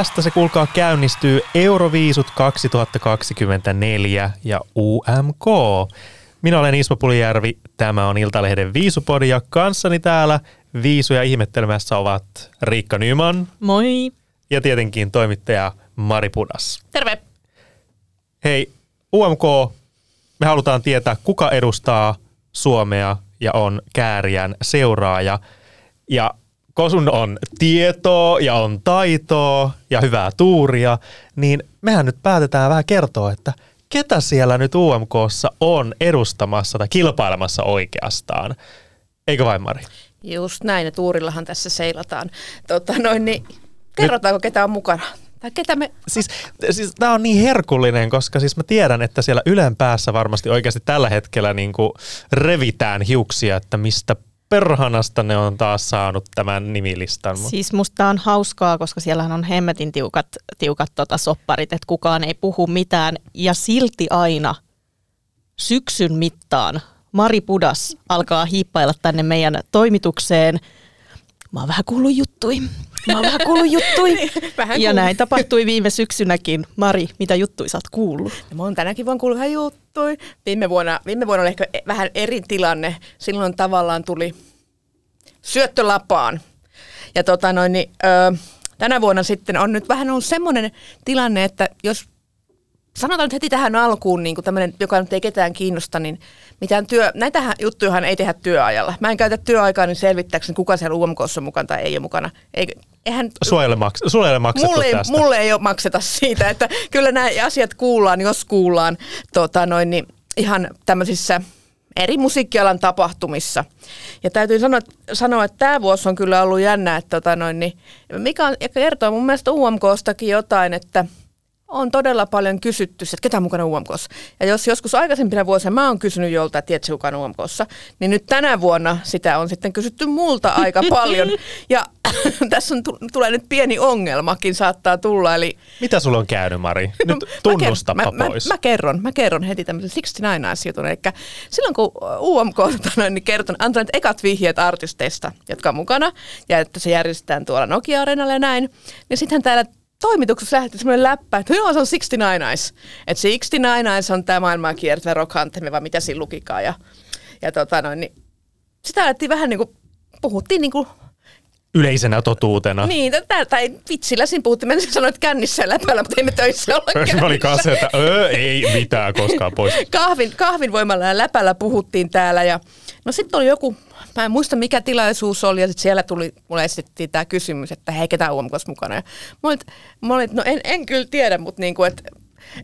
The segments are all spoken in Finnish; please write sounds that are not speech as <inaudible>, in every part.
Tästä se kuulkaa käynnistyy Euroviisut 2024 ja UMK. Minä olen Ismo Pulijärvi, tämä on Iltalehden Viisupodi ja kanssani täällä viisuja ihmettelemässä ovat Riikka Nyman Moi. ja tietenkin toimittaja Mari Pudas. Terve. Hei, UMK, me halutaan tietää, kuka edustaa Suomea ja on kääriän seuraaja. Ja kun sun on tietoa ja on taitoa ja hyvää tuuria, niin mehän nyt päätetään vähän kertoa, että ketä siellä nyt UMKssa on edustamassa tai kilpailemassa oikeastaan. Eikö vain Mari? Just näin, ja tuurillahan tässä seilataan. Tota, noin, niin, kerrotaanko ketä on mukana? Tai ketä me... Siis, siis tämä on niin herkullinen, koska siis mä tiedän, että siellä Ylen päässä varmasti oikeasti tällä hetkellä niin kuin revitään hiuksia, että mistä perhanasta ne on taas saanut tämän nimilistan. Siis musta on hauskaa, koska siellähän on hemmetin tiukat, tiukat tota sopparit, että kukaan ei puhu mitään. Ja silti aina syksyn mittaan Mari Pudas alkaa hiippailla tänne meidän toimitukseen. Mä oon vähän kuullut juttui. Mä oon vähän kuullut juttui. <laughs> Vähän ja kuullut. näin tapahtui viime syksynäkin. Mari, mitä juttui sä oot kuullut? No, mä oon tänäkin vuonna kuullut vähän juttui. Viime vuonna, viime vuonna oli ehkä e- vähän eri tilanne. Silloin tavallaan tuli syöttölapaan. Ja tota noin, niin, ö, tänä vuonna sitten on nyt vähän ollut semmoinen tilanne, että jos sanotaan nyt heti tähän alkuun, niin kuin tämmöinen, joka nyt ei ketään kiinnosta, niin mitään työ, näitä juttujahan ei tehdä työajalla. Mä en käytä työaikaa niin selvittääkseni, kuka siellä UMKssa on mukana tai ei ole mukana. Ei, eihän, Suojele, maks- suojele maksettu mulle, ei, tästä. mulle ei ole makseta siitä, että kyllä nämä asiat kuullaan, jos kuullaan tota noin, niin ihan tämmöisissä eri musiikkialan tapahtumissa. Ja täytyy sanoa, sanoa että tämä vuosi on kyllä ollut jännä, että tota noin, niin mikä on, ja kertoo mun mielestä UMKstakin jotain, että on todella paljon kysytty, että ketä on mukana UMKssa. Ja jos joskus aikaisempina vuosina mä oon kysynyt jolta, että tiedätkö kuka on UMKssa, niin nyt tänä vuonna sitä on sitten kysytty multa aika <laughs> paljon. Ja <clears throat> tässä on, tulee nyt pieni ongelmakin saattaa tulla, eli Mitä sulla on käynyt, Mari? Nyt No, tunnustapa mä, ker- pois. Mä, mä, kerron, mä kerron heti tämmöisen 69 jutun. Eli silloin kun UMK tota noin, niin kertoi, antanut ekat vihjeet artisteista, jotka on mukana, ja että se järjestetään tuolla Nokia-areenalla ja näin, niin sitten täällä toimituksessa lähti semmoinen läppä, että joo, se on 69 Eyes. Että 69 Eyes on tämä maailmaa kiertävä rock anthem, vai mitä siinä lukikaan. Ja, ja tota noin, niin sitä alettiin vähän niin kuin, puhuttiin niin kuin Yleisenä totuutena. niin, tai, tai vitsillä siinä puhuttiin. Mä en sanoa, että kännissä läpällä, mutta ei me töissä <laughs> olla kännissä. kanssa, että öö, ei mitään koskaan pois. kahvin, kahvin voimalla ja läpällä puhuttiin täällä. Ja, no sitten oli joku, mä en muista mikä tilaisuus oli, ja sitten siellä tuli, mulle esitettiin tämä kysymys, että hei, ketä UMKs mukana. Ja mä olin, mä olin, no en, en kyllä tiedä, mutta niinku, että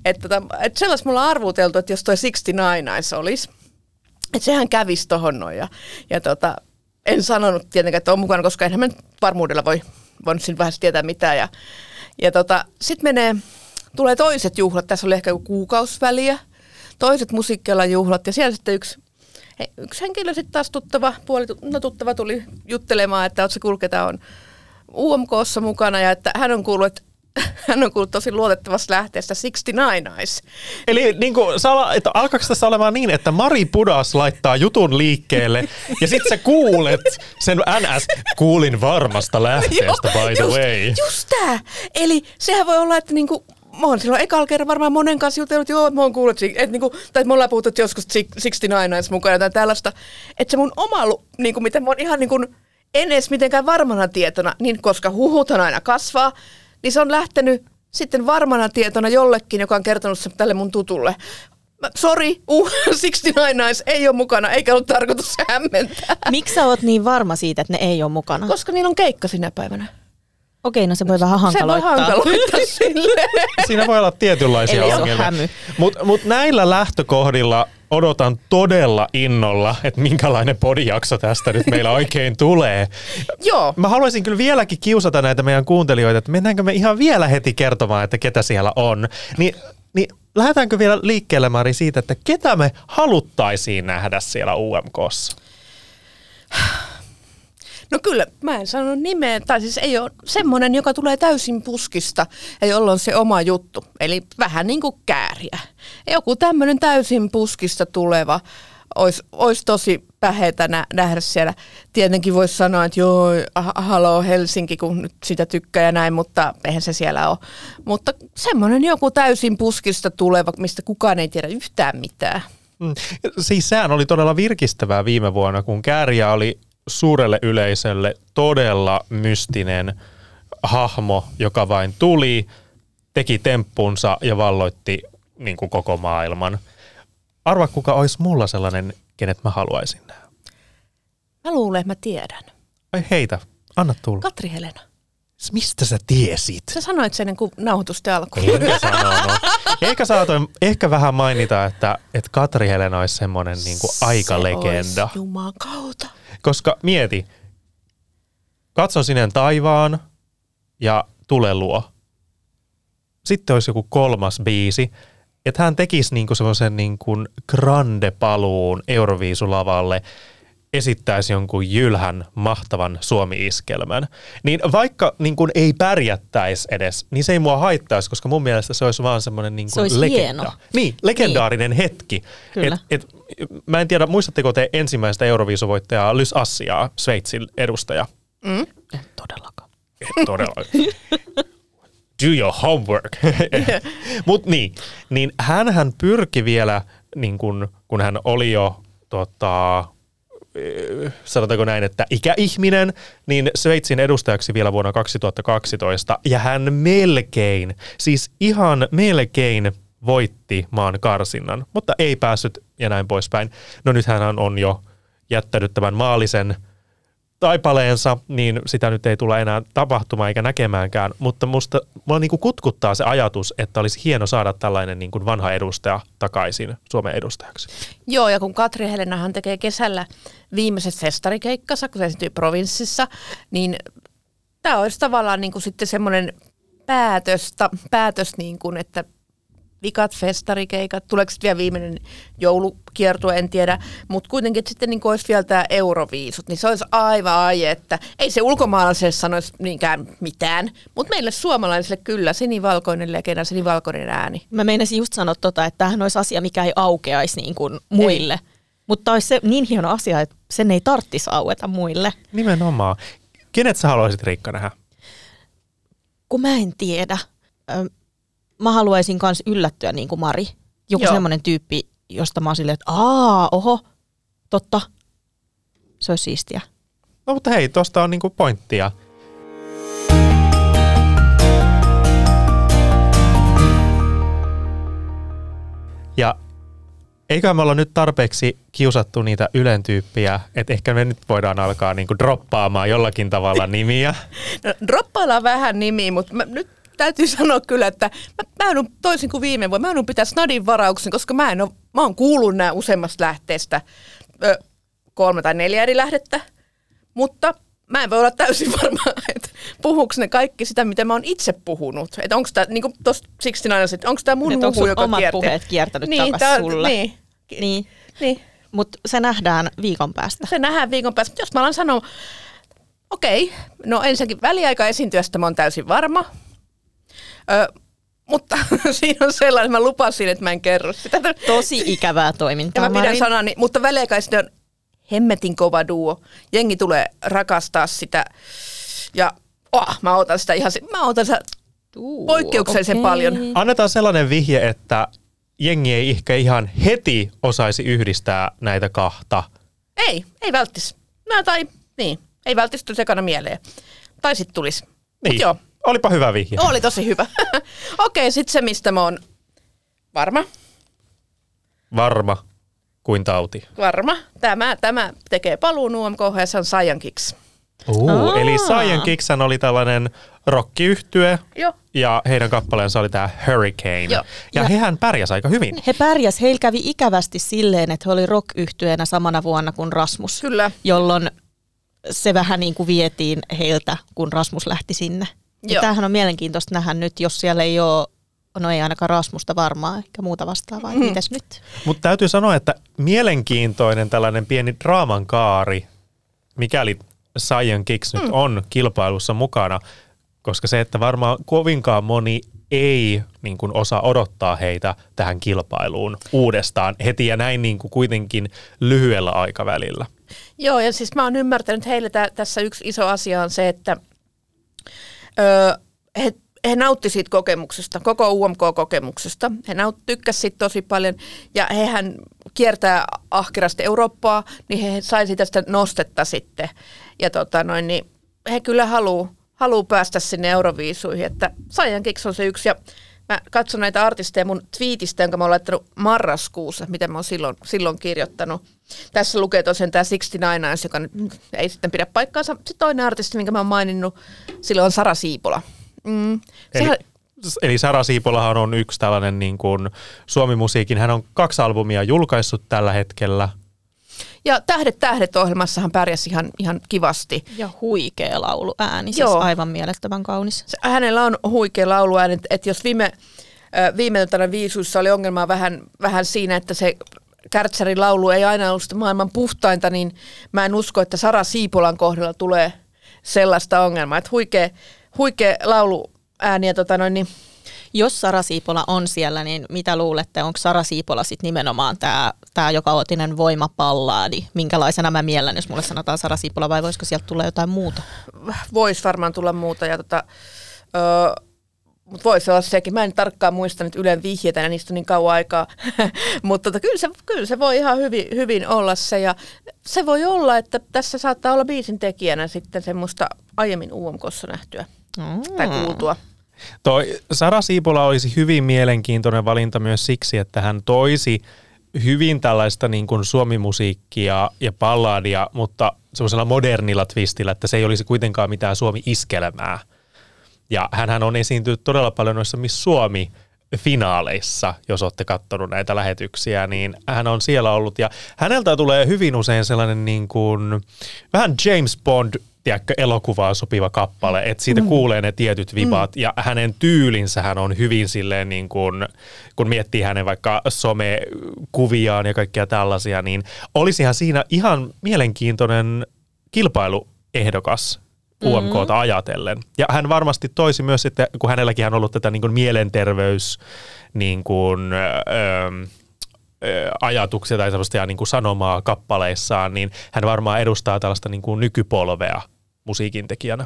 et, tota, et sellaista mulla arvuteltu, että jos toi 69 Eyes olisi, että sehän kävisi tohon noin. Ja, ja tota, en sanonut tietenkään, että on mukana, koska enhän mä nyt varmuudella voi, voinut siinä vähän tietää mitään. Ja, ja tota, sitten menee, tulee toiset juhlat, tässä oli ehkä joku kuukausi väliä, toiset musiikkialan juhlat ja siellä sitten yksi, he, yksi henkilö sitten taas tuttava, puoli, no tuttava tuli juttelemaan, että se kulketa on UMKssa mukana ja että hän on kuullut, että <laughs> hän on kuullut tosi luotettavasta lähteestä 69 Eyes. Eli niin kuin, sala, että alkaako tässä olemaan niin, että Mari Pudas laittaa jutun liikkeelle ja sit sä kuulet sen NS, kuulin varmasta lähteestä <laughs> by the just, way. Just tää. Eli sehän voi olla, että niinku, mä oon silloin ekalla kerran varmaan monen kanssa jutellut, joo, mä oon kuullut, että niinku, tai me ollaan puhuttu joskus 69 Eyes mukana tai tällaista, että se mun oma, niinku, mitä mä oon ihan niinku, en edes mitenkään varmana tietona, niin koska huhuthan aina kasvaa, niin se on lähtenyt sitten varmana tietona jollekin, joka on kertonut sen tälle mun tutulle. Sori, uh, 69 Eyes ei ole mukana, eikä ollut tarkoitus hämmentää. Miksi sä oot niin varma siitä, että ne ei ole mukana? Koska niillä on keikka sinä päivänä. Okei, no se voi vähän Se voi hankaloittaa. hankaloittaa <laughs> silleen. Siinä voi olla tietynlaisia Eli ongelmia. Mutta mut näillä lähtökohdilla odotan todella innolla, että minkälainen podijakso tästä nyt meillä oikein tulee. Joo. Mä haluaisin kyllä vieläkin kiusata näitä meidän kuuntelijoita, että mennäänkö me ihan vielä heti kertomaan, että ketä siellä on. Ni, niin lähdetäänkö vielä liikkeelle Mari siitä, että ketä me haluttaisiin nähdä siellä UMKssa? <sighs> No kyllä, mä en sano nimeä, tai siis ei ole semmoinen, joka tulee täysin puskista ja jolla se oma juttu. Eli vähän niin kuin kääriä. Joku tämmöinen täysin puskista tuleva olisi, olisi tosi pähetä nä- nähdä siellä. Tietenkin voisi sanoa, että joo, ah, haloo Helsinki, kun nyt sitä tykkää ja näin, mutta eihän se siellä ole. Mutta semmoinen joku täysin puskista tuleva, mistä kukaan ei tiedä yhtään mitään. Mm. Siis sehän oli todella virkistävää viime vuonna, kun Kääriä oli suurelle yleisölle todella mystinen hahmo, joka vain tuli, teki temppunsa ja valloitti niin kuin koko maailman. Arva, kuka olisi mulla sellainen, kenet mä haluaisin nähdä. Mä luulen, että mä tiedän. Ai heitä, anna tulla. Katri Helena. Mistä sä tiesit? Sä sanoit sen ennen kuin nauhoitusten alkuun. Enkä sanonut. Ehkä saatoin ehkä vähän mainita, että, että Katri Helena olisi semmoinen niin kuin aikalegenda. Se Juman kautta. Koska mieti, katson sinne taivaan ja tule luo. Sitten olisi joku kolmas biisi, että hän tekisi niinku semmoisen niinku grande paluun Euroviisulavalle, esittäisi jonkun jylhän mahtavan Suomi-iskelmän. Niin vaikka niin kuin ei pärjättäisi edes, niin se ei mua haittaisi, koska mun mielestä se olisi vaan semmoinen niin Se legenda. hieno. Niin, legendaarinen niin. hetki. Kyllä. Et, et, mä en tiedä, muistatteko te ensimmäistä Euroviisuvoittajaa Lys Assiaa, Sveitsin edustaja? Mm? En todellakaan. Et todella. <laughs> Do your homework. <laughs> Mutta niin, niin hän pyrki vielä, niin kun, kun hän oli jo tota, sanotaanko näin, että ikäihminen, niin Sveitsin edustajaksi vielä vuonna 2012, ja hän melkein, siis ihan melkein voitti maan karsinnan, mutta ei päässyt ja näin poispäin. No nyt hän on jo jättänyt tämän maallisen taipaleensa, niin sitä nyt ei tule enää tapahtumaan eikä näkemäänkään, mutta musta mua niin kuin kutkuttaa se ajatus, että olisi hieno saada tällainen niin kuin vanha edustaja takaisin Suomen edustajaksi. Joo, ja kun Katri Helenahan tekee kesällä viimeiset festarikeikkansa, kun se esiintyy provinssissa, niin tämä olisi tavallaan niin kuin sitten semmoinen päätös, päätös niin kuin, että vikat festarikeikat, tuleeko sitten vielä viimeinen joulukiertue, en tiedä, mutta kuitenkin että sitten niin olisi vielä tämä euroviisut, niin se olisi aivan aie, että ei se ulkomaalaiselle sanoisi niinkään mitään, mutta meille suomalaisille kyllä sinivalkoinen legenda, sinivalkoinen ääni. Mä meinasin just sanoa tota, että tämähän olisi asia, mikä ei aukeaisi niin kuin muille. Ei. Mutta olisi se niin hieno asia, että sen ei tarttisi aueta muille. Nimenomaan. Kenet sä haluaisit Riikka nähdä? Kun mä en tiedä. Mä haluaisin myös yllättyä niin kuin Mari. Joku Joo. semmoinen tyyppi, josta mä oon silleen, että aa, oho, totta. Se olisi siistiä. No mutta hei, tosta on niinku pointtia. Ja eikö me olla nyt tarpeeksi kiusattu niitä Ylen tyyppiä, että ehkä me nyt voidaan alkaa niinku droppaamaan jollakin tavalla nimiä. <laughs> No, droppaillaan vähän nimiä, mutta mä, nyt täytyy sanoa kyllä, että mä, mä joudun, toisin kuin viime vuonna, mä joudun pitää snadin varauksen, koska mä, en ole, mä oon kuullut nämä useammasta lähteestä, ö, kolme tai neljä eri lähdettä, mutta mä en voi olla täysin <laughs> varma, että puhuuko ne kaikki sitä, mitä mä oon itse puhunut. Että onko tämä, niin kuin tuossa 69, että onko tämä mun Et huhu, joka omat kiertää. puheet kiertänyt niin, takas tää- sulle? Niin, Niin. niin. Mutta se nähdään viikon päästä. Se nähdään viikon päästä. Jos mä alan sanoa, okei, no ensinnäkin väliaika esiintyjästä mä oon täysin varma. Ö, mutta <laughs> siinä on sellainen, että mä lupasin, että mä en kerro sitä. Tosi ikävää Ja toimintaa, mä pidän Mari. sanani, mutta väliaika esiintyjä on hemmetin kova duo. Jengi tulee rakastaa sitä. Ja oh, mä otan sitä ihan, mä otan sitä Uu, poikkeuksellisen okei. paljon. Annetaan sellainen vihje, että jengi ei ehkä ihan heti osaisi yhdistää näitä kahta. Ei, ei välttis. No tai niin, ei välttis tule sekana mieleen. Tai sitten tulisi. Niin. Niin, joo, olipa hyvä vihje. oli tosi hyvä. <laughs> Okei, sitten se, mistä mä oon varma. Varma kuin tauti. Varma. Tämä, tämä tekee paluun UMK ja se on Saiyan Kicks. Uh, Aa. eli Saiyan Kicksan oli tällainen rockiyhtye Joo. ja heidän kappaleensa oli tämä Hurricane. Joo. Ja, ja hehän pärjäs aika hyvin. He pärjäs, heillä kävi ikävästi silleen, että he oli rock samana vuonna kuin Rasmus. Kyllä. Jolloin se vähän niin kuin vietiin heiltä, kun Rasmus lähti sinne. Ja Joo. tämähän on mielenkiintoista nähdä nyt, jos siellä ei ole no ei ainakaan Rasmusta varmaan, ehkä muuta vastaavaa. Mm. Mites nyt? Mutta täytyy sanoa, että mielenkiintoinen tällainen pieni draaman kaari, mikäli Saiyan Kicks nyt on kilpailussa mukana, koska se, että varmaan kovinkaan moni ei niin kuin osaa odottaa heitä tähän kilpailuun uudestaan heti ja näin niin kuin kuitenkin lyhyellä aikavälillä. Joo, ja siis mä oon ymmärtänyt heille tä- tässä yksi iso asia on se, että öö, he, he nautti siitä kokemuksesta, koko UMK-kokemuksesta. He tykkäsivät siitä tosi paljon, ja hehän kiertää ahkerasti Eurooppaa, niin he sai siitä sitä nostetta sitten. Ja tota noin, niin he kyllä haluaa haluu päästä sinne Euroviisuihin, että Kicks on se yksi, ja mä katson näitä artisteja mun twiitistä, jonka mä oon laittanut marraskuussa, mitä mä oon silloin, silloin kirjoittanut. Tässä lukee tosiaan tämä 69 joka nyt ei sitten pidä paikkaansa. Sitten toinen artisti, minkä mä oon maininnut, silloin on Sara Siipola. Mm. Eli, Sehän, eli Sara Siipolahan on yksi tällainen niin kuin Suomi-musiikin. Hän on kaksi albumia julkaissut tällä hetkellä. Ja Tähdet tähdet ohjelmassahan pärjäsi ihan, ihan kivasti. Ja huikea laulu ääni, siis Joo. aivan mielettömän kaunis. Se, hänellä on huikea lauluääni, että et jos viime, ö, viime viisuissa oli ongelmaa vähän, vähän siinä, että se Kärtsärin laulu ei aina ollut maailman puhtainta, niin mä en usko, että Sara Siipolan kohdalla tulee sellaista ongelmaa. Että huikea, huikea lauluääni ja tota noin, niin Jos Sara Siipola on siellä, niin mitä luulette, onko Sara Siipola sitten nimenomaan tämä tää joka-otinen voimapallaadi? Minkälaisena mä miellän, jos mulle sanotaan Sara Siipola, vai voisiko sieltä tulla jotain muuta? voisi varmaan tulla muuta. Ja tota, ö, mutta voisi olla sekin. Mä en tarkkaan muista nyt Ylen vihjeitä, ja niistä on niin kauan aikaa. <laughs> mutta tota, kyllä, se, kyllä se voi ihan hyvin, hyvin olla se. Ja se voi olla, että tässä saattaa olla biisin tekijänä sitten semmoista aiemmin UMKssa nähtyä tai kuultua. Toi Sara Siipola olisi hyvin mielenkiintoinen valinta myös siksi, että hän toisi hyvin tällaista niin kuin suomimusiikkia ja palladia, mutta semmoisella modernilla twistillä, että se ei olisi kuitenkaan mitään Suomi-iskelmää. Ja hänhän on esiintynyt todella paljon noissa Miss Suomi finaaleissa, jos olette katsonut näitä lähetyksiä, niin hän on siellä ollut. Ja häneltä tulee hyvin usein sellainen niin kuin, vähän James Bond tiedätkö, elokuvaan sopiva kappale, että siitä mm. kuulee ne tietyt vibat, mm. ja hänen tyylinsä hän on hyvin silleen niin kuin, kun miettii hänen vaikka somekuviaan ja kaikkia tällaisia, niin olisihan siinä ihan mielenkiintoinen kilpailuehdokas UMKta ajatellen. Ja hän varmasti toisi myös sitten, kun hänelläkin on ollut tätä niin kuin mielenterveys niin kuin, öö, ö, ajatuksia tai sellaista niin kuin sanomaa kappaleissaan, niin hän varmaan edustaa tällaista niin kuin nykypolvea musiikin tekijänä.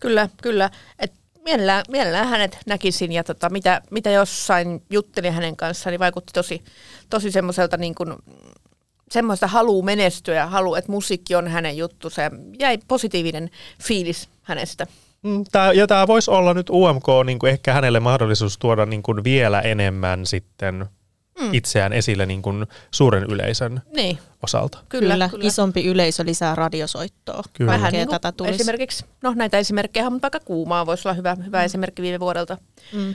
Kyllä, kyllä. Et mielellään, mielellään hänet näkisin ja tota, mitä, mitä jossain juttelin hänen kanssaan, niin vaikutti tosi, tosi semmoiselta niin kuin, semmoista haluu menestyä ja halu, että musiikki on hänen juttusa ja jäi positiivinen fiilis hänestä. Mm, Tää, ja tämä voisi olla nyt UMK niin kuin ehkä hänelle mahdollisuus tuoda niin kuin vielä enemmän sitten mm. itseään esille niin kuin suuren yleisön Niin, osalta. kyllä. Kyllä, kyllä. isompi yleisö lisää radiosoittoa. Kyllä. Vähän niin tätä tulisi. esimerkiksi, no näitä esimerkkejä, mutta vaikka kuumaa voisi olla hyvä, hyvä mm. esimerkki viime vuodelta. Mm.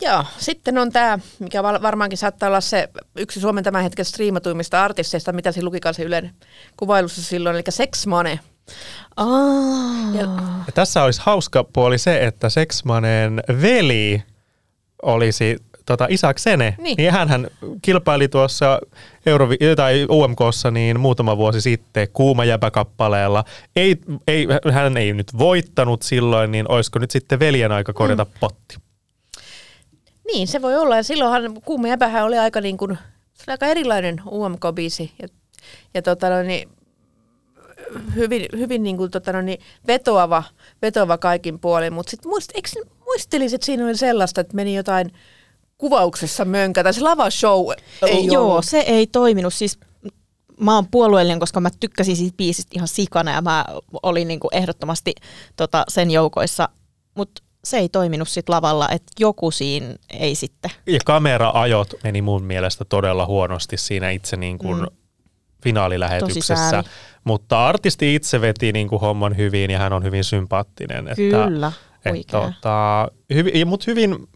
Joo, sitten on tämä, mikä varmaankin saattaa olla se yksi Suomen tämän hetken striimatuimmista artisteista, mitä siinä lukikaan se Ylen kuvailussa silloin, eli Sex Money. Ah. Ja, Ja tässä olisi hauska puoli se, että Seksmanen veli olisi tota, Isaksene, Niin. niin hän kilpaili tuossa Eurovi- tai UMKssa niin muutama vuosi sitten Kuuma jäpäkappaleella. Ei, ei, hän ei nyt voittanut silloin, niin olisiko nyt sitten veljen aika korjata mm. potti? niin, se voi olla. Ja silloinhan Kuuma jäpähän oli aika, niin kuin, se oli aika erilainen UMK-biisi. Ja, ja tota, no, niin, hyvin, hyvin niin kuin, tota, no, niin, vetoava, vetoava kaikin puolin. Mutta sitten muist, eikö muistelisit, että siinä oli sellaista, että meni jotain kuvauksessa mönkä, tai se lava show ei Joo, ollut. se ei toiminut. Siis mä oon puolueellinen, koska mä tykkäsin siitä biisistä ihan sikana ja mä olin niinku ehdottomasti tota, sen joukoissa. Mutta se ei toiminut sit lavalla, että joku siinä ei sitten. Ja kameraajot meni mun mielestä todella huonosti siinä itse niin kuin mm. Finaalilähetyksessä. Mutta artisti itse veti niin kuin homman hyvin ja hän on hyvin sympaattinen. Kyllä, että, huikea. tota, hyvin, mutta hyvin,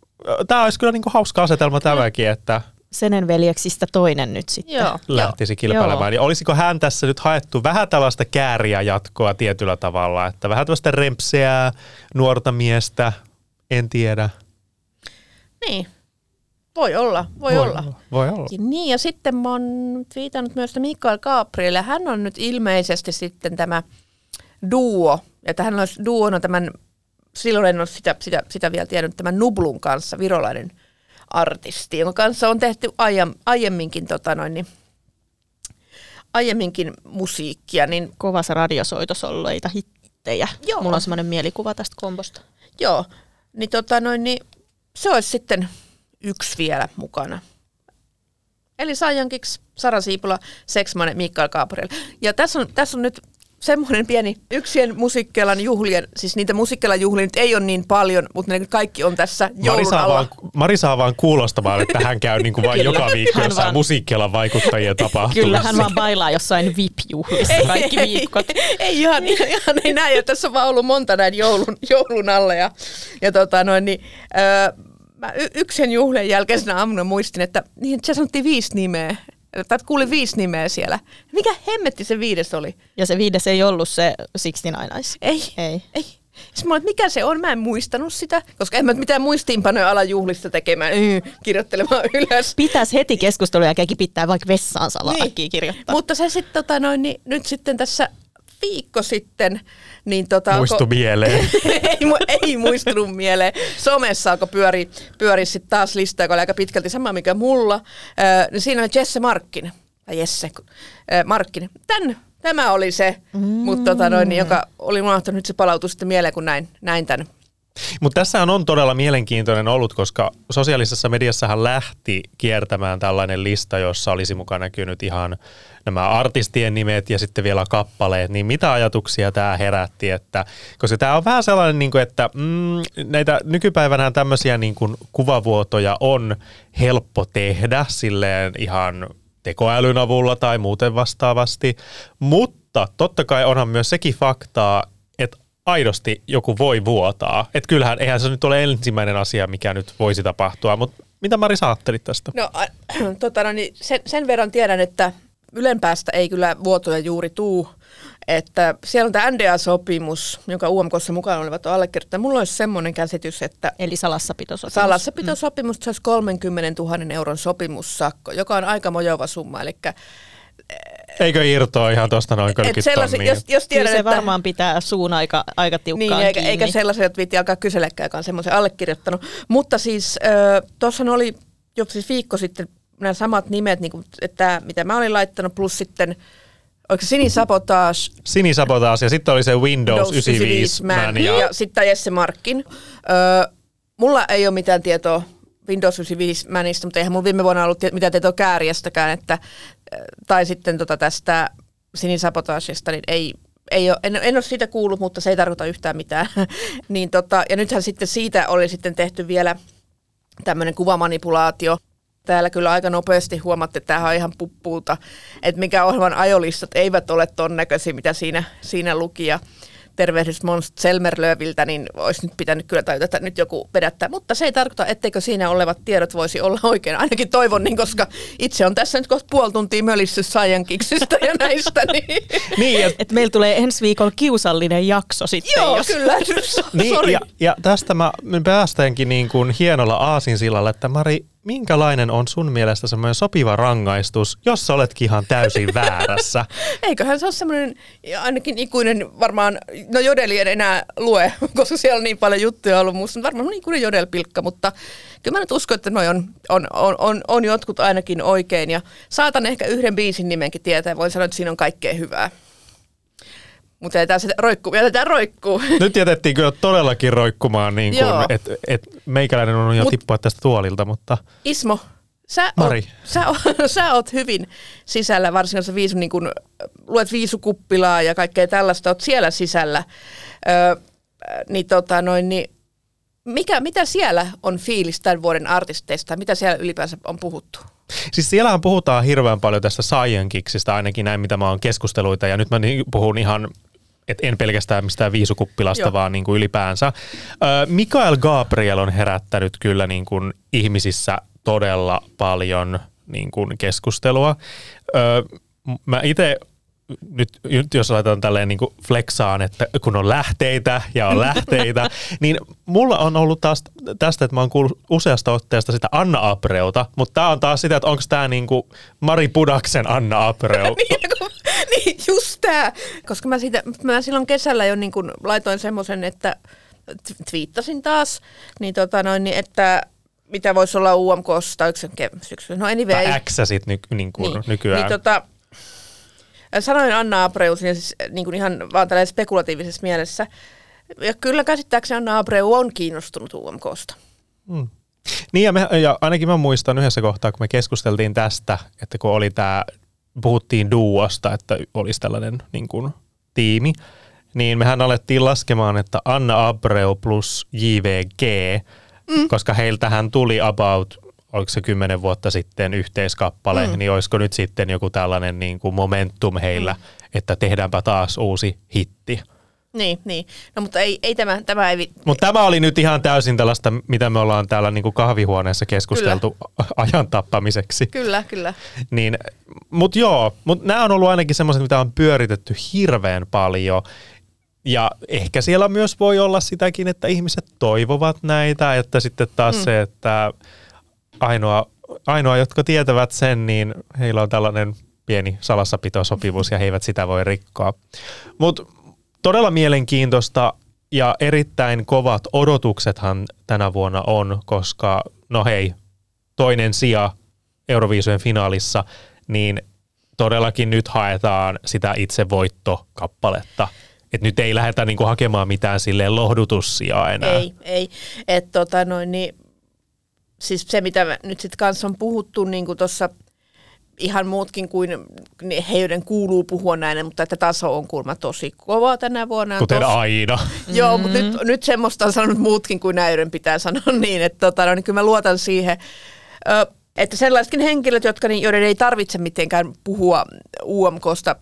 tämä olisi kyllä niin kuin hauska asetelma tämäkin, että Senen veljeksistä toinen nyt sitten. Joo, lähtisi kilpailemaan. Ja olisiko hän tässä nyt haettu vähän tällaista kääriä jatkoa tietyllä tavalla, että vähän tällaista rempseää nuorta miestä, en tiedä. Niin. Voi olla, voi, voi olla. Voi olla. Ja Niin, ja sitten mä oon viitannut myös että Mikael Gabriel, hän on nyt ilmeisesti sitten tämä duo, ja hän olisi duona tämän, silloin en ole sitä, sitä, sitä vielä tiennyt, tämän Nublun kanssa, virolainen artisti, jonka kanssa on tehty aiem, aiemminkin, tota noin, niin, aiemminkin musiikkia, niin Kovassa radiosoitossa olleita hittejä. Joo. Mulla on semmoinen mielikuva tästä kombosta. joo, niin, tota noin, niin se olisi sitten yksi vielä mukana. Eli Saajankiksi, Sara Siipula, Seksmanen, Mikael Gabriel. Ja tässä on, tässä on nyt semmoinen pieni yksien musiikkelan juhlien, siis niitä musiikkelan juhlia nyt ei ole niin paljon, mutta ne kaikki on tässä Mari joulun saa, alla. vaan, Mari saa vaan kuulostamaan, että hän käy niin kuin vain Kyllä. joka viikko jossain vaan- musiikkialan vaikuttajien tapahtumassa. Kyllä, hän vaan bailaa jossain VIP-juhlissa kaikki viikot. Ei, ei ihan, ihan, ihan ei näin, ja tässä on vaan ollut monta näin joulun, joulun alla. Ja, ja tota noin, niin, öö, mä y- yksen juhlien jälkeisenä aamuna muistin, että niin, se sanottiin viisi nimeä. Tai kuulin viisi nimeä siellä. Mikä hemmetti se viides oli? Ja se viides ei ollut se 69 Eyes. Ei. Ei. Ei. Sitten mä olin, että mikä se on? Mä en muistanut sitä, koska en mä mitään muistiinpanoja ala juhlista tekemään, yy, kirjoittelemaan <laughs> ylös. Pitäisi heti keskustelun jälkeen kipittää vaikka vessaansa niin. kirjoittaa. Mutta se sitten tota noin, niin nyt sitten tässä viikko sitten, niin tota, Muistu alkoi- mieleen. <laughs> ei, mu- ei muistunut mieleen. Somessa alkoi pyöri, pyöri sitten taas lista, joka oli aika pitkälti sama mikä mulla. Öö, niin siinä oli Jesse Markkinen, tai Jesse öö, Markkinen. Tän, tämä oli se, mm. mutta tota noin, joka oli unohtanut nyt se palautus sitten mieleen, kun näin, näin tämän. Mutta tässähän on todella mielenkiintoinen ollut, koska sosiaalisessa mediassahan lähti kiertämään tällainen lista, jossa olisi mukaan näkynyt ihan nämä artistien nimet ja sitten vielä kappaleet, niin mitä ajatuksia tämä herätti, että, koska tämä on vähän sellainen, niin kuin, että mm, näitä nykypäivänä tämmöisiä niin kuin kuvavuotoja on helppo tehdä silleen ihan tekoälyn avulla tai muuten vastaavasti, mutta totta kai onhan myös sekin faktaa, aidosti joku voi vuotaa. Että kyllähän, eihän se nyt ole ensimmäinen asia, mikä nyt voisi tapahtua, mutta mitä Mari sä ajattelit tästä? No, a, <clears throat> tota, no niin sen, sen verran tiedän, että ylempäästä ei kyllä vuotoja juuri tuu. Että siellä on tämä NDA-sopimus, jonka UMKssa mukana olevat on allekirjoittaneet. Mulla olisi semmoinen käsitys, että Eli salassapitosopimus. salassapitosopimus mm. olisi 30 000 euron sopimussakko, joka on aika mojova summa. Eli Eikö irtoa ihan tuosta noin et 30 sellaisen, tonnia? jos, jos Kyllä tiedän, se että, varmaan pitää suun aika, aika tiukkaan Niin, eikä, kiinni. eikä sellaisia, että viitti alkaa on semmoisen allekirjoittanut. Mutta siis äh, tuossa oli jo siis viikko sitten nämä samat nimet, niin kuin, että mitä mä olin laittanut, plus sitten, oliko se Sini Sabotage, Sinisabotaas ja sitten oli se Windows 95 man. ja, Ja, sitten Jesse Markkin. Öö, mulla ei ole mitään tietoa Windows 95 Manista, mutta eihän mulla viime vuonna ollut mitään tietoa kääriästäkään, että, tai sitten tota tästä sinisabotagesta, niin ei, ei ole, en, en ole siitä kuullut, mutta se ei tarkoita yhtään mitään. <laughs> niin tota, ja nythän sitten siitä oli sitten tehty vielä tämmöinen kuvamanipulaatio. Täällä kyllä aika nopeasti huomatte, että tämähän on ihan puppuuta, että mikä ohjelman ajolistat eivät ole ton näköisiä, mitä siinä, siinä luki. Ja tervehdys Mons Selmerlöviltä, niin olisi nyt pitänyt kyllä tajuta, että nyt joku vedättää. Mutta se ei tarkoita, etteikö siinä olevat tiedot voisi olla oikein. Ainakin toivon niin, koska itse on tässä nyt kohta puoli tuntia mölissyt Saijankiksistä ja näistä. Niin, niin, ja, Et meillä tulee ensi viikolla kiusallinen jakso sitten. joo, jos... kyllä. niin, ja, ja tästä mä päästäänkin niin kuin hienolla aasinsillalla, että Mari, minkälainen on sun mielestä semmoinen sopiva rangaistus, jos sä oletkin ihan täysin väärässä? <laughs> Eiköhän se ole semmoinen ainakin ikuinen varmaan, no jodeli en enää lue, <laughs> koska siellä on niin paljon juttuja ollut musta, varmaan on ikuinen jodelpilkka, mutta kyllä mä nyt uskon, että noi on, on, on, on, on jotkut ainakin oikein ja saatan ehkä yhden biisin nimenkin tietää, voin sanoa, että siinä on kaikkea hyvää. Mutta jätetään se roikkuu, jätetään roikkuu. <laughs> Nyt jätettiin kyllä todellakin roikkumaan, niin että et meikäläinen on jo Mut- tippua tästä tuolilta, mutta Ismo, sä Mari. Oot, sä, oot, <laughs> sä oot hyvin sisällä, varsinkin viisu, niin kun, luet viisukuppilaa ja kaikkea tällaista, oot siellä sisällä. Ö, niin tota noin, niin mikä, mitä siellä on fiilis tämän vuoden artisteista? Mitä siellä ylipäänsä on puhuttu? Siis siellähän puhutaan hirveän paljon tästä Scienkiksistä, ainakin näin mitä mä oon keskusteluita, ja nyt mä ni- puhun ihan et en pelkästään mistään viisukuppilasta, Joo. vaan niin kuin ylipäänsä. Mikael Gabriel on herättänyt kyllä niin kuin ihmisissä todella paljon niin kuin keskustelua. Mä itse nyt, nyt jos laitetaan tälleen niin kuin flexaan, että kun on lähteitä ja on lähteitä, <laughs> niin mulla on ollut taas tästä, että mä oon kuullut useasta otteesta sitä Anna Abreuta, mutta tää on taas sitä, että onko tää niin kuin Mari Pudaksen Anna Abreu. <laughs> niin, kun, <laughs> just tää. Koska mä, siitä, mä silloin kesällä jo niin kun laitoin semmoisen, että twiittasin taas, niin tota noin, niin että mitä voisi olla UMKssa tai yksi syksy. No anyway. Tai X-sit ny, niin kuin niin, nykyään. Niin, tota, sanoin Anna Abreu siinä siis niin kuin ihan vaan tällaisessa spekulatiivisessa mielessä. Ja kyllä käsittääkseni Anna Abreu on kiinnostunut UMKsta. Mm. Niin ja, me, ja ainakin mä muistan yhdessä kohtaa, kun me keskusteltiin tästä, että kun oli tämä, puhuttiin duosta, että olisi tällainen niin kuin, tiimi, niin mehän alettiin laskemaan, että Anna Abreu plus JVG, mm. koska heiltähän tuli about, oliko se kymmenen vuotta sitten yhteiskappale, mm. niin olisiko nyt sitten joku tällainen niin kuin momentum heillä, mm. että tehdäänpä taas uusi hitti. Niin, niin. No mutta ei, ei tämä, tämä ei... Mutta tämä oli nyt ihan täysin tällaista, mitä me ollaan täällä niinku kahvihuoneessa keskusteltu kyllä. <laughs> ajan tappamiseksi. Kyllä, kyllä. Niin, mutta joo, mutta nämä on ollut ainakin semmoiset, mitä on pyöritetty hirveän paljon. Ja ehkä siellä myös voi olla sitäkin, että ihmiset toivovat näitä, että sitten taas mm. se, että ainoa, ainoa, jotka tietävät sen, niin heillä on tällainen pieni salassapitosopimus ja he eivät sitä voi rikkoa. Mutta todella mielenkiintoista ja erittäin kovat odotuksethan tänä vuonna on, koska no hei, toinen sija Euroviisujen finaalissa, niin todellakin nyt haetaan sitä itse voittokappaletta. Et nyt ei lähdetä niinku hakemaan mitään silleen lohdutussijaa enää. Ei, ei. Et tota noin, niin, siis se, mitä nyt sitten kanssa on puhuttu niin tuossa ihan muutkin kuin heidän kuuluu puhua näin, mutta että taso on kuulemma tosi kova tänä vuonna. Kuten tos... aina. <laughs> Joo, mutta nyt, nyt semmoista on sanonut muutkin kuin näiden pitää sanoa <laughs> niin, että tota, no, niin kyllä mä luotan siihen. Ö, että sellaisetkin henkilöt, jotka, niin, joiden ei tarvitse mitenkään puhua UMKsta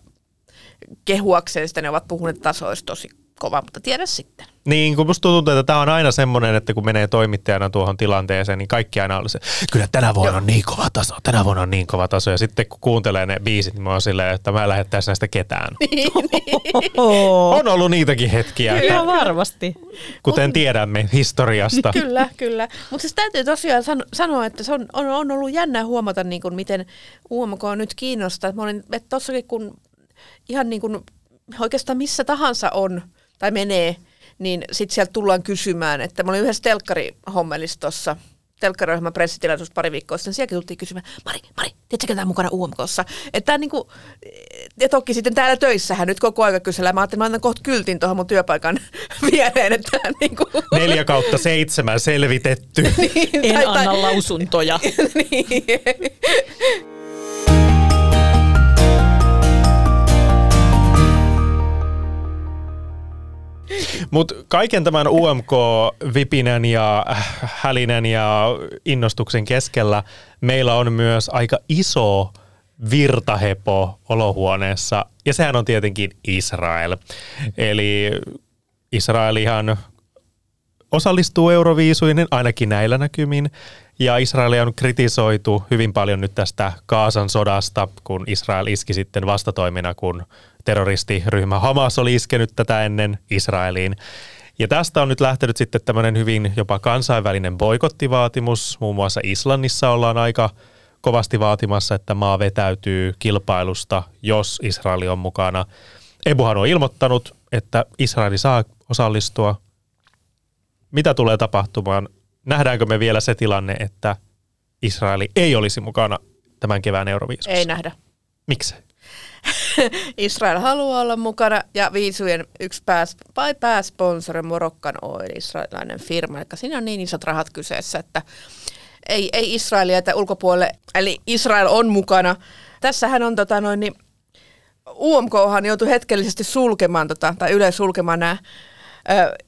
kehuakseen sitä, ne ovat puhuneet tasoista tosi kova, mutta tiedä sitten. Niin, kun musta tuntuu, että tämä on aina semmoinen, että kun menee toimittajana tuohon tilanteeseen, niin kaikki aina on se, kyllä tänä vuonna Joo. on niin kova taso, tänä vuonna on niin kova taso. Ja sitten kun kuuntelee ne biisit, niin mä oon silleen, että mä en lähettäisi näistä ketään. <laughs> Niin, on ollut niitäkin hetkiä. Kyllä varmasti. Kuten tiedämme historiasta. <laughs> kyllä, kyllä. Mutta siis täytyy tosiaan san- sanoa, että se on, on, on ollut jännä huomata, niin kuin miten UMK on nyt kiinnostaa. Mä olin, että tossakin kun ihan niin kuin oikeastaan missä tahansa on tai menee, niin sitten sieltä tullaan kysymään, että mä olin yhdessä telkkarihommelissa tuossa telkkariohjelman pressitilaisuus pari viikkoa sitten, sielläkin tultiin kysymään, Mari, Mari, tiedätkö tämä mukana UMKssa? Että niinku, ja toki sitten täällä töissähän nyt koko aika kysellään. Mä ajattelin, että mä annan kohta kyltin tuohon mun työpaikan <laughs> viereen, että niinku. <laughs> Neljä kautta seitsemän selvitetty. niin, en tai, anna tai, lausuntoja. <laughs> niin. Mutta kaiken tämän UMK-vipinen ja hälinen ja innostuksen keskellä meillä on myös aika iso virtahepo olohuoneessa, ja sehän on tietenkin Israel. Eli Israelihan osallistuu Euroviisuihin ainakin näillä näkymin, ja Israelia on kritisoitu hyvin paljon nyt tästä Kaasan sodasta, kun Israel iski sitten vastatoimina, kun terroristiryhmä Hamas oli iskenyt tätä ennen Israeliin. Ja tästä on nyt lähtenyt sitten tämmöinen hyvin jopa kansainvälinen boikottivaatimus. Muun muassa Islannissa ollaan aika kovasti vaatimassa, että maa vetäytyy kilpailusta, jos Israel on mukana. Ebuhan on ilmoittanut, että Israeli saa osallistua. Mitä tulee tapahtumaan? Nähdäänkö me vielä se tilanne, että Israeli ei olisi mukana tämän kevään Euroviisussa? Ei nähdä. Miksi? <laughs> Israel haluaa olla mukana ja viisujen yksi pääs, pääsponsori Morokkan Oil, israelilainen firma. Eli siinä on niin isot rahat kyseessä, että ei, ei Israel jätä ulkopuolelle, eli Israel on mukana. Tässähän on tota noin, niin UMKhan joutui hetkellisesti sulkemaan, tota, tai Yle sulkemaan nämä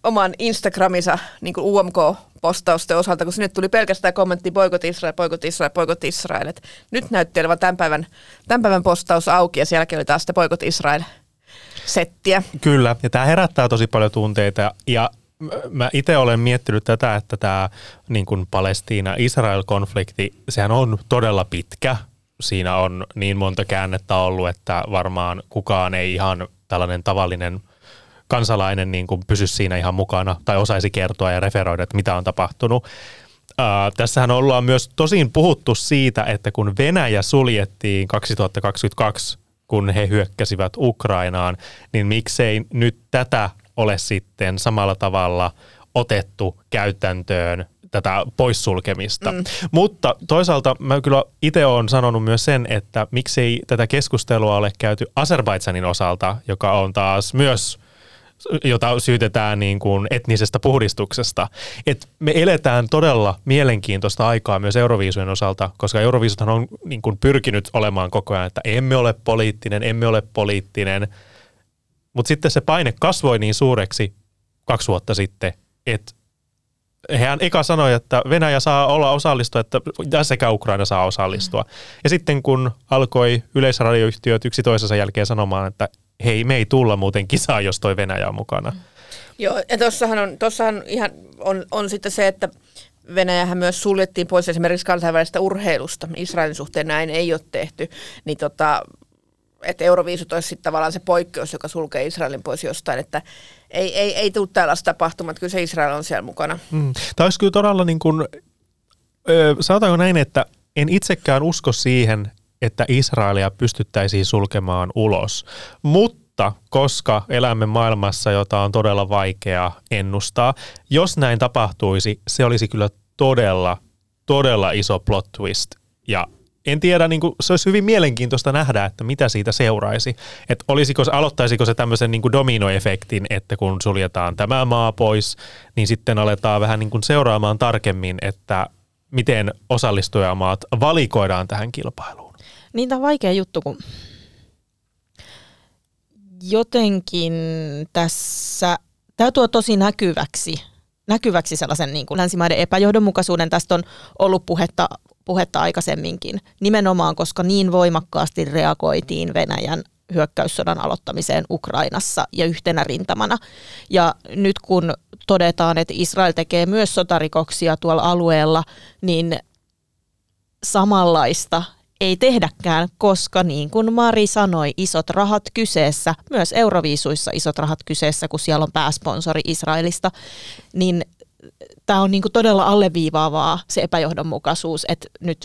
oman Instagraminsa niin UMK-postausten osalta, kun sinne tuli pelkästään kommentti boikot Israel, boikot Israel, boikot Israel. Et nyt näytti olevan tämän päivän, tämän päivän postaus auki ja sielläkin oli taas sitten boikot Israel settiä. Kyllä, ja tämä herättää tosi paljon tunteita ja mä itse olen miettinyt tätä, että tämä niin Palestiina-Israel-konflikti, sehän on todella pitkä siinä on niin monta käännettä ollut, että varmaan kukaan ei ihan tällainen tavallinen kansalainen niin kuin pysy siinä ihan mukana tai osaisi kertoa ja referoida, että mitä on tapahtunut. Ää, tässähän ollaan myös tosin puhuttu siitä, että kun Venäjä suljettiin 2022, kun he hyökkäsivät Ukrainaan, niin miksei nyt tätä ole sitten samalla tavalla otettu käytäntöön tätä poissulkemista. Mm. Mutta toisaalta mä kyllä itse olen sanonut myös sen, että miksei tätä keskustelua ole käyty Azerbaidsanin osalta, joka on taas myös jota syytetään niin kuin etnisestä puhdistuksesta. Et me eletään todella mielenkiintoista aikaa myös Euroviisujen osalta, koska Euroviisuthan on niin kuin pyrkinyt olemaan koko ajan, että emme ole poliittinen, emme ole poliittinen. Mutta sitten se paine kasvoi niin suureksi kaksi vuotta sitten, että hän eka sanoi, että Venäjä saa olla osallistua, että sekä Ukraina saa osallistua. Ja sitten kun alkoi yleisradioyhtiöt yksi toisensa jälkeen sanomaan, että hei, me ei tulla muuten kisaa, jos toi Venäjä on mukana. Joo, ja tuossahan on, tossahan ihan on, on sitten se, että Venäjähän myös suljettiin pois esimerkiksi kansainvälisestä urheilusta. Israelin suhteen näin ei ole tehty. Niin tota, että Euroviisut olisi sitten tavallaan se poikkeus, joka sulkee Israelin pois jostain, että ei, ei, ei tule tällaista tapahtumaa, kyllä se Israel on siellä mukana. Mm. Tämä olisi kyllä todella niin kuin, ö, sanotaanko näin, että en itsekään usko siihen, että Israelia pystyttäisiin sulkemaan ulos. Mutta koska elämme maailmassa, jota on todella vaikea ennustaa, jos näin tapahtuisi, se olisi kyllä todella, todella iso plot twist. Ja en tiedä, niin kuin, se olisi hyvin mielenkiintoista nähdä, että mitä siitä seuraisi. Että olisiko, aloittaisiko se tämmöisen niin kuin dominoefektin, että kun suljetaan tämä maa pois, niin sitten aletaan vähän niin kuin seuraamaan tarkemmin, että miten osallistujamaat valikoidaan tähän kilpailuun. Niin tämä on vaikea juttu, kun jotenkin tässä, tämä tuo tosi näkyväksi, näkyväksi sellaisen niin kuin länsimaiden epäjohdonmukaisuuden. Tästä on ollut puhetta, puhetta aikaisemminkin, nimenomaan koska niin voimakkaasti reagoitiin Venäjän hyökkäyssodan aloittamiseen Ukrainassa ja yhtenä rintamana. Ja nyt kun todetaan, että Israel tekee myös sotarikoksia tuolla alueella, niin samanlaista ei tehdäkään, koska niin kuin Mari sanoi, isot rahat kyseessä, myös Euroviisuissa isot rahat kyseessä, kun siellä on pääsponsori Israelista, niin tämä on niin kuin todella alleviivaavaa se epäjohdonmukaisuus, että nyt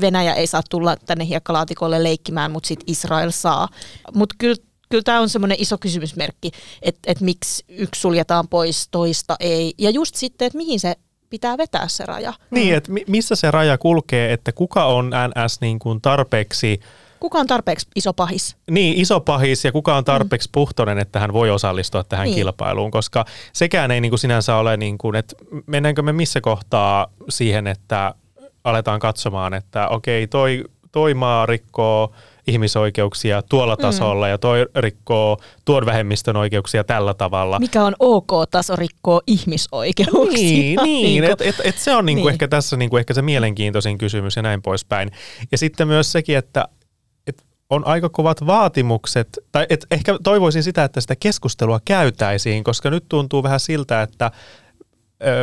Venäjä ei saa tulla tänne hiekkalaatikolle leikkimään, mutta sitten Israel saa. Mutta kyllä kyllä tämä on semmoinen iso kysymysmerkki, että, että miksi yksi suljetaan pois, toista ei. Ja just sitten, että mihin se pitää vetää se raja. Niin, että missä se raja kulkee, että kuka on NS niin kuin tarpeeksi Kuka on tarpeeksi iso pahis? Niin, iso pahis ja kuka on tarpeeksi mm. puhtoinen, että hän voi osallistua tähän niin. kilpailuun, koska sekään ei niin kuin sinänsä ole, niin kuin, että mennäänkö me missä kohtaa siihen, että aletaan katsomaan, että okei, toi, toi maa rikkoo ihmisoikeuksia tuolla mm. tasolla mm. ja toi rikkoo tuon vähemmistön oikeuksia tällä tavalla. Mikä on ok-taso rikkoo ihmisoikeuksia. Niin, <laughs> niin että et, et se on niinku niin. ehkä tässä niinku ehkä se mielenkiintoisin kysymys ja näin poispäin. Ja sitten myös sekin, että et on aika kovat vaatimukset, tai et ehkä toivoisin sitä, että sitä keskustelua käytäisiin, koska nyt tuntuu vähän siltä, että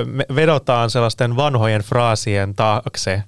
me vedotaan sellaisten vanhojen fraasien taakse,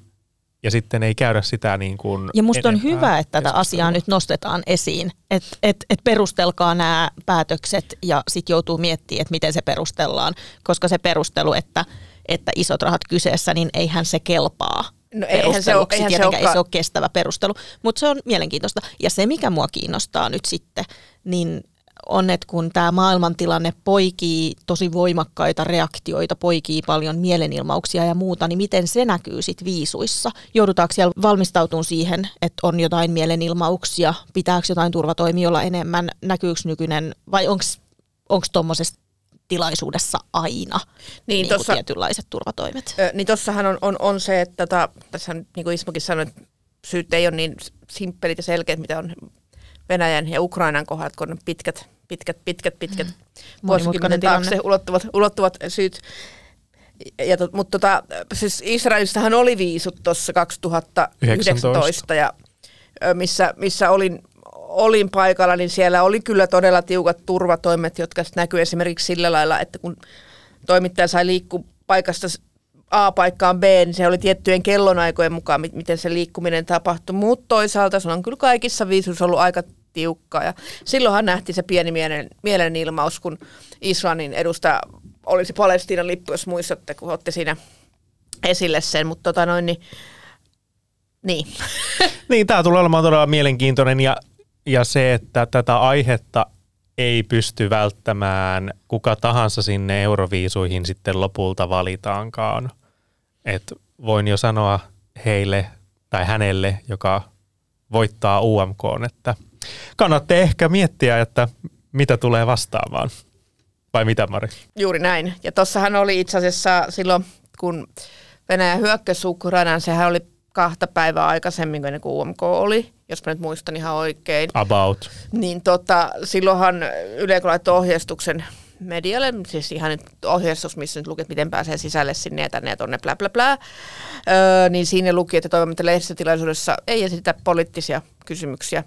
ja sitten ei käydä sitä niin kuin Ja musta on hyvä, että tätä asiaa nyt nostetaan esiin, että et, et perustelkaa nämä päätökset ja sitten joutuu miettimään, että miten se perustellaan, koska se perustelu, että, että isot rahat kyseessä, niin eihän se kelpaa No eihän se ole, eihän se, ei se ole kestävä perustelu, mutta se on mielenkiintoista. Ja se, mikä mua kiinnostaa nyt sitten, niin on, että kun tämä maailmantilanne poikii tosi voimakkaita reaktioita, poikii paljon mielenilmauksia ja muuta, niin miten se näkyy sitten viisuissa? Joudutaanko siellä valmistautumaan siihen, että on jotain mielenilmauksia, pitääkö jotain turvatoimiolla enemmän, näkyykö nykyinen vai onko tuommoisessa tilaisuudessa aina niin, niin tossa, tietynlaiset turvatoimet? Ö, niin tuossahan on, on, on se, että tota, tässä niin kuin Ismokin sanoi, että syyt ei ole niin simppelit ja selkeät, mitä on Venäjän ja Ukrainan kohdat, kun on pitkät, pitkät, pitkät, pitkät mm. vuosikymmenen taakse ulottuvat, ulottuvat syyt. Ja to, mutta tota, siis Israelissahan oli viisut tuossa 2019 ja missä, missä olin, olin paikalla, niin siellä oli kyllä todella tiukat turvatoimet, jotka näkyy esimerkiksi sillä lailla, että kun toimittaja sai liikkua paikasta A paikkaan B, niin se oli tiettyjen kellonaikojen mukaan, mi- miten se liikkuminen tapahtui. Mutta toisaalta se on kyllä kaikissa viisuissa ollut aika tiukkaa. Ja silloinhan nähtiin se pieni mielen, mielenilmaus, kun Israelin edustaja oli se Palestiinan lippu, jos muistatte, kun otti siinä esille sen. Mutta tota noin, niin, niin. <laughs> Niin, tämä tulee olemaan todella mielenkiintoinen ja, ja se, että tätä aihetta ei pysty välttämään kuka tahansa sinne euroviisuihin sitten lopulta valitaankaan. Et voin jo sanoa heille tai hänelle, joka voittaa UMK, että kannattaa ehkä miettiä, että mitä tulee vastaamaan. Vai mitä Mari? Juuri näin. Ja tossahan oli itse asiassa silloin, kun Venäjä hyökkäsi Ukrainaan, sehän oli kahta päivää aikaisemmin kuin UMK oli, jos mä nyt muistan ihan oikein. About. Niin tota, silloinhan Yle laittoi ohjeistuksen medialle, siis ihan nyt ohjeistus, missä nyt luki, että miten pääsee sisälle sinne ja tänne ja tonne, blä blä blä. Öö, niin siinä luki, että toivomme, että lehdistötilaisuudessa ei esitä poliittisia kysymyksiä.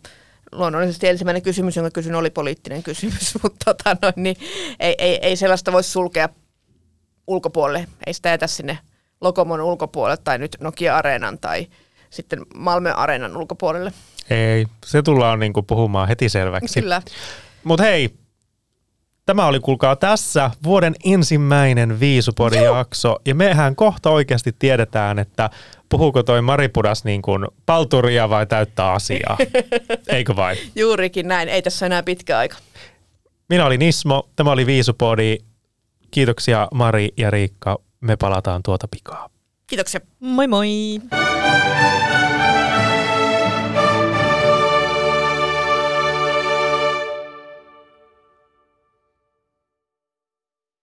Luonnollisesti ensimmäinen kysymys, jonka kysyn, oli poliittinen kysymys, <laughs> mutta tota noin, niin ei, ei, ei sellaista voi sulkea ulkopuolelle. Ei sitä jätä sinne Lokomon ulkopuolelle tai nyt Nokia-areenan tai sitten Malmö-areenan ulkopuolelle. Ei, se tullaan niinku puhumaan heti selväksi. Kyllä. Mutta hei, tämä oli kuulkaa tässä vuoden ensimmäinen Viisupodin jakso. Ja mehän kohta oikeasti tiedetään, että puhuuko toi Maripudas niin kuin palturia vai täyttää asiaa. <laughs> Eikö vain? Juurikin näin. Ei tässä enää pitkä aika. Minä olin Ismo, tämä oli Viisupodi. Kiitoksia Mari ja Riikka. Me palataan tuota pikaa. Kiitoksia. Moi moi!